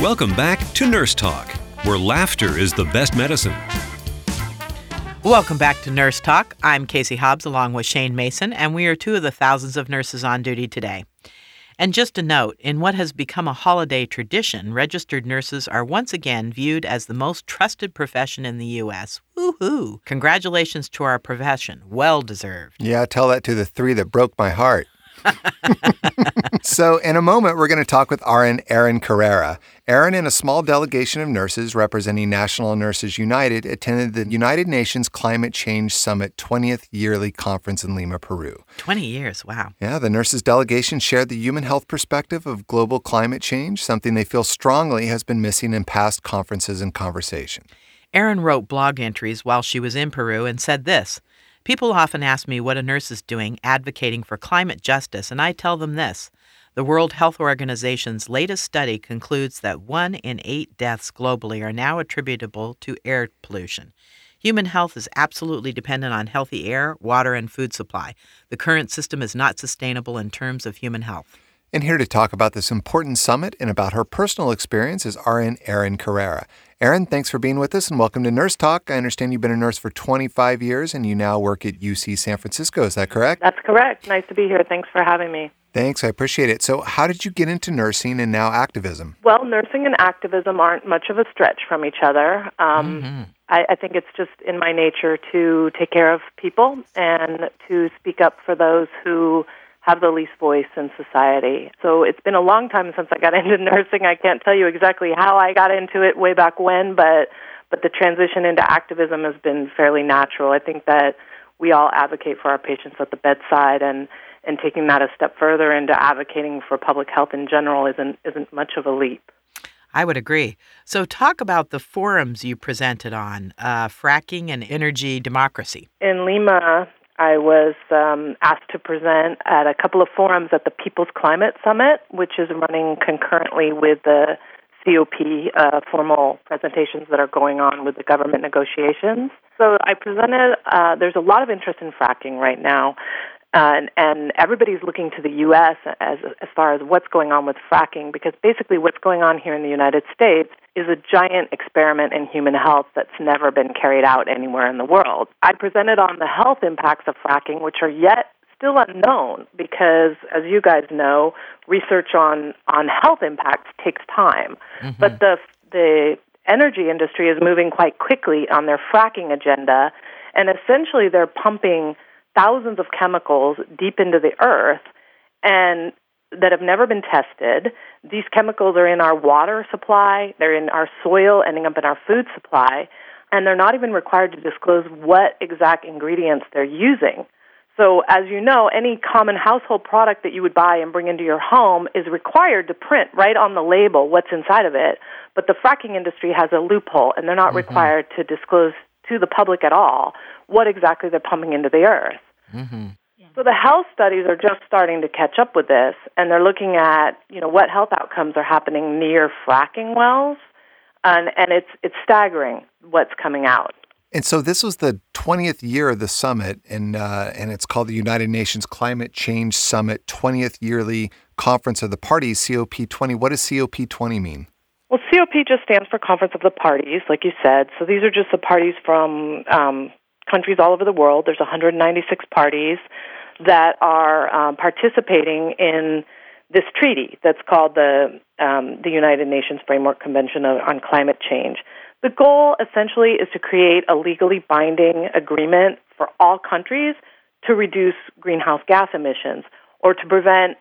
Welcome back to Nurse Talk, where laughter is the best medicine. Welcome back to Nurse Talk. I'm Casey Hobbs along with Shane Mason, and we are two of the thousands of nurses on duty today. And just a note in what has become a holiday tradition, registered nurses are once again viewed as the most trusted profession in the U.S. Woohoo! Congratulations to our profession. Well deserved. Yeah, tell that to the three that broke my heart. So, in a moment, we're going to talk with RN Erin Carrera. Erin and a small delegation of nurses representing National Nurses United attended the United Nations Climate Change Summit 20th yearly conference in Lima, Peru. 20 years, wow. Yeah, the nurses delegation shared the human health perspective of global climate change, something they feel strongly has been missing in past conferences and conversation. Aaron wrote blog entries while she was in Peru and said this People often ask me what a nurse is doing advocating for climate justice, and I tell them this. The World Health Organization's latest study concludes that one in eight deaths globally are now attributable to air pollution. Human health is absolutely dependent on healthy air, water, and food supply. The current system is not sustainable in terms of human health. And here to talk about this important summit and about her personal experience is RN Erin Carrera. Erin, thanks for being with us and welcome to Nurse Talk. I understand you've been a nurse for 25 years and you now work at UC San Francisco. Is that correct? That's correct. Nice to be here. Thanks for having me. Thanks, I appreciate it. So, how did you get into nursing and now activism? Well, nursing and activism aren't much of a stretch from each other. Um, mm-hmm. I, I think it's just in my nature to take care of people and to speak up for those who have the least voice in society. So it's been a long time since I got into nursing. I can't tell you exactly how I got into it way back when, but but the transition into activism has been fairly natural. I think that we all advocate for our patients at the bedside and and taking that a step further into advocating for public health in general isn't isn't much of a leap. I would agree. So, talk about the forums you presented on uh, fracking and energy democracy. In Lima, I was um, asked to present at a couple of forums at the People's Climate Summit, which is running concurrently with the COP uh, formal presentations that are going on with the government negotiations. So I presented, uh, there's a lot of interest in fracking right now. And, and everybody's looking to the U.S. as as far as what's going on with fracking, because basically what's going on here in the United States is a giant experiment in human health that's never been carried out anywhere in the world. I presented on the health impacts of fracking, which are yet still unknown because, as you guys know, research on on health impacts takes time. Mm-hmm. But the the energy industry is moving quite quickly on their fracking agenda, and essentially they're pumping thousands of chemicals deep into the earth and that have never been tested. These chemicals are in our water supply, they're in our soil, ending up in our food supply, and they're not even required to disclose what exact ingredients they're using. So, as you know, any common household product that you would buy and bring into your home is required to print right on the label what's inside of it. But the fracking industry has a loophole, and they're not mm-hmm. required to disclose to the public at all what exactly they're pumping into the earth. Mm-hmm. So the health studies are just starting to catch up with this, and they're looking at you know what health outcomes are happening near fracking wells, and and it's it's staggering what's coming out. And so this was the 20th year of the summit, and uh, and it's called the United Nations Climate Change Summit 20th Yearly Conference of the Parties (COP20). What does COP20 mean? Well, COP just stands for Conference of the Parties, like you said. So these are just the parties from um, countries all over the world. There's 196 parties that are um, participating in this treaty that's called the um, the United Nations Framework Convention on Climate Change. The goal essentially is to create a legally binding agreement for all countries to reduce greenhouse gas emissions or to prevent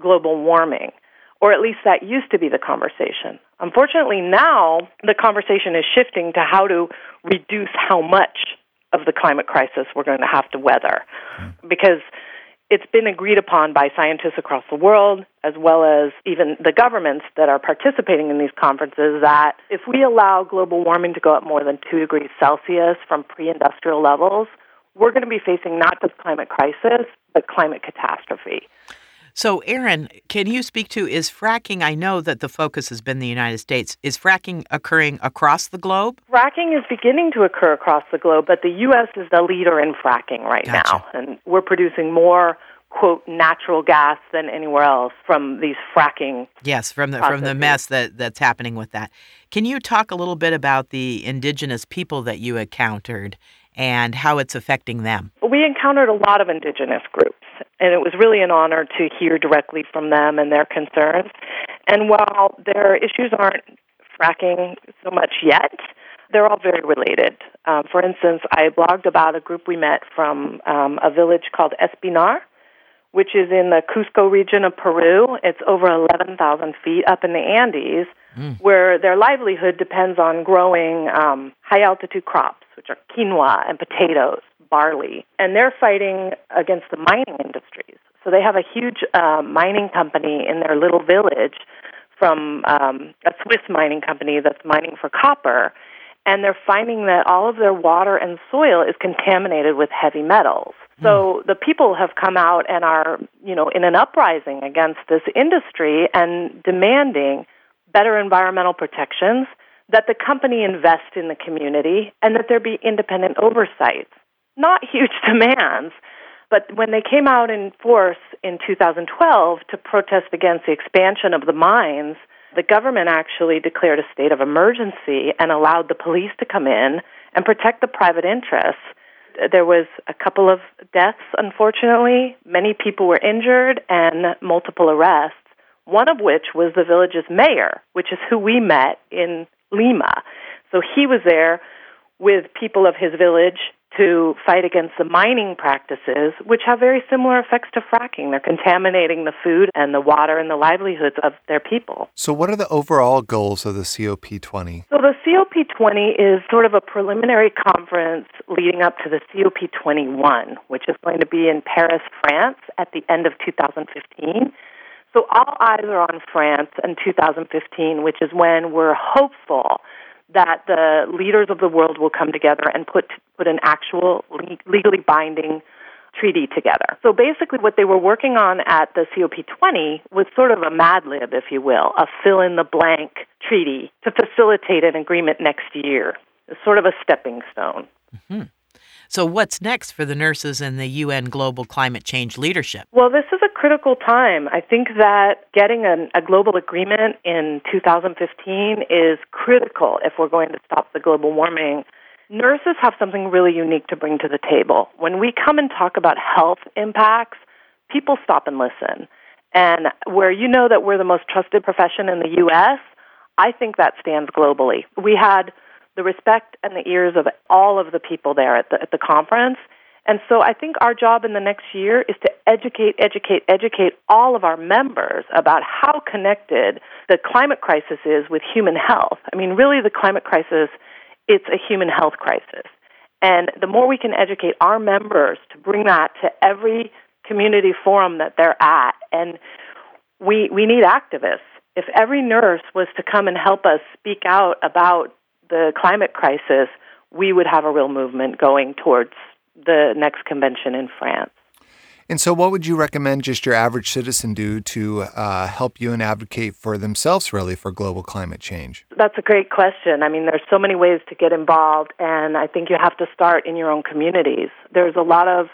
global warming. Or at least that used to be the conversation. Unfortunately, now the conversation is shifting to how to reduce how much of the climate crisis we're going to have to weather. Hmm. Because it's been agreed upon by scientists across the world, as well as even the governments that are participating in these conferences, that if we allow global warming to go up more than 2 degrees Celsius from pre industrial levels, we're going to be facing not just climate crisis, but climate catastrophe. So, Erin, can you speak to is fracking? I know that the focus has been the United States. Is fracking occurring across the globe? Fracking is beginning to occur across the globe, but the U.S. is the leader in fracking right gotcha. now. And we're producing more quote natural gas than anywhere else from these fracking. Yes, from the from the mess that that's happening with that. Can you talk a little bit about the indigenous people that you encountered and how it's affecting them? We encountered a lot of indigenous groups, and it was really an honor to hear directly from them and their concerns. And while their issues aren't fracking so much yet, they're all very related. Um, for instance, I blogged about a group we met from um, a village called Espinar, which is in the Cusco region of Peru. It's over 11,000 feet up in the Andes, where their livelihood depends on growing um, high altitude crops, which are quinoa and potatoes, barley. And they're fighting against the mining industries. So they have a huge uh, mining company in their little village from um, a Swiss mining company that's mining for copper. And they're finding that all of their water and soil is contaminated with heavy metals. So the people have come out and are, you know, in an uprising against this industry and demanding better environmental protections, that the company invest in the community, and that there be independent oversight. Not huge demands, but when they came out in force in 2012 to protest against the expansion of the mines, the government actually declared a state of emergency and allowed the police to come in and protect the private interests. There was a couple of deaths, unfortunately. Many people were injured and multiple arrests, one of which was the village's mayor, which is who we met in Lima. So he was there with people of his village to fight against the mining practices, which have very similar effects to fracking. They're contaminating the food and the water and the livelihoods of their people. So, what are the overall goals of the COP20? So the COP20 is sort of a preliminary conference leading up to the COP21, which is going to be in Paris, France at the end of 2015. So all eyes are on France in 2015, which is when we're hopeful that the leaders of the world will come together and put put an actual le- legally binding treaty together. So basically, what they were working on at the COP20 was sort of a Mad Lib, if you will, a fill in the blank treaty to facilitate an agreement next year. It's sort of a stepping stone. Mm-hmm. So, what's next for the nurses in the UN Global Climate Change Leadership? Well, this is a critical time. I think that getting an, a global agreement in 2015 is critical if we're going to stop the global warming. Nurses have something really unique to bring to the table. When we come and talk about health impacts, people stop and listen. And where you know that we're the most trusted profession in the U.S., I think that stands globally. We had the respect and the ears of all of the people there at the, at the conference. And so I think our job in the next year is to educate, educate, educate all of our members about how connected the climate crisis is with human health. I mean, really, the climate crisis, it's a human health crisis. And the more we can educate our members to bring that to every community forum that they're at, and we, we need activists. If every nurse was to come and help us speak out about the climate crisis, we would have a real movement going towards the next convention in France. And so, what would you recommend just your average citizen do to uh, help you and advocate for themselves, really, for global climate change? That's a great question. I mean, there's so many ways to get involved, and I think you have to start in your own communities. There's a lot of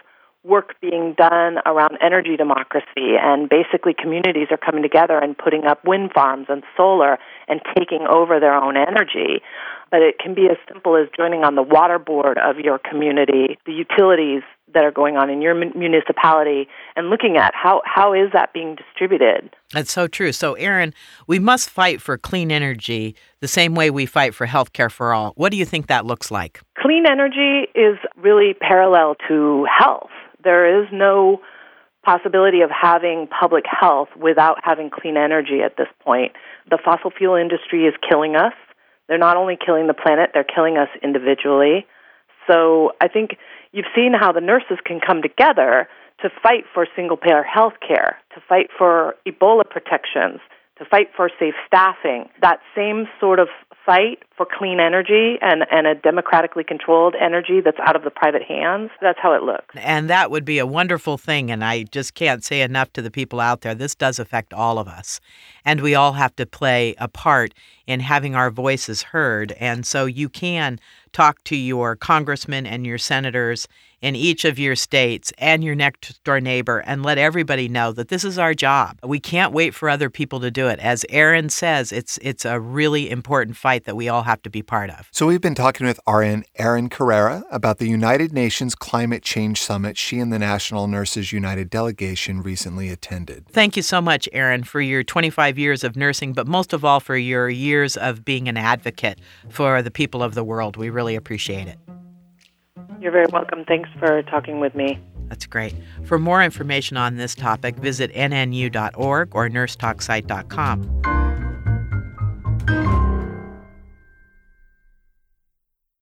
work being done around energy democracy, and basically, communities are coming together and putting up wind farms and solar and taking over their own energy. But it can be as simple as joining on the water board of your community, the utilities that are going on in your municipality, and looking at how, how is that being distributed. That's so true. So, Erin, we must fight for clean energy the same way we fight for health care for all. What do you think that looks like? Clean energy is really parallel to health. There is no possibility of having public health without having clean energy at this point. The fossil fuel industry is killing us. They're not only killing the planet, they're killing us individually. So I think you've seen how the nurses can come together to fight for single payer health care, to fight for Ebola protections, to fight for safe staffing. That same sort of fight for clean energy and, and a democratically controlled energy that's out of the private hands, that's how it looks. And that would be a wonderful thing. And I just can't say enough to the people out there. This does affect all of us. And we all have to play a part in having our voices heard. And so you can talk to your congressmen and your senators in each of your states and your next door neighbor and let everybody know that this is our job. We can't wait for other people to do it. As Erin says, it's it's a really important fight that we all have to be part of. So we've been talking with RN Erin Carrera about the United Nations Climate Change Summit she and the National Nurses United delegation recently attended. Thank you so much, Erin, for your 25 years of nursing, but most of all for your years of being an advocate for the people of the world. We really appreciate it. You're very welcome. Thanks for talking with me. That's great. For more information on this topic, visit nnU.org or nursetalksite.com.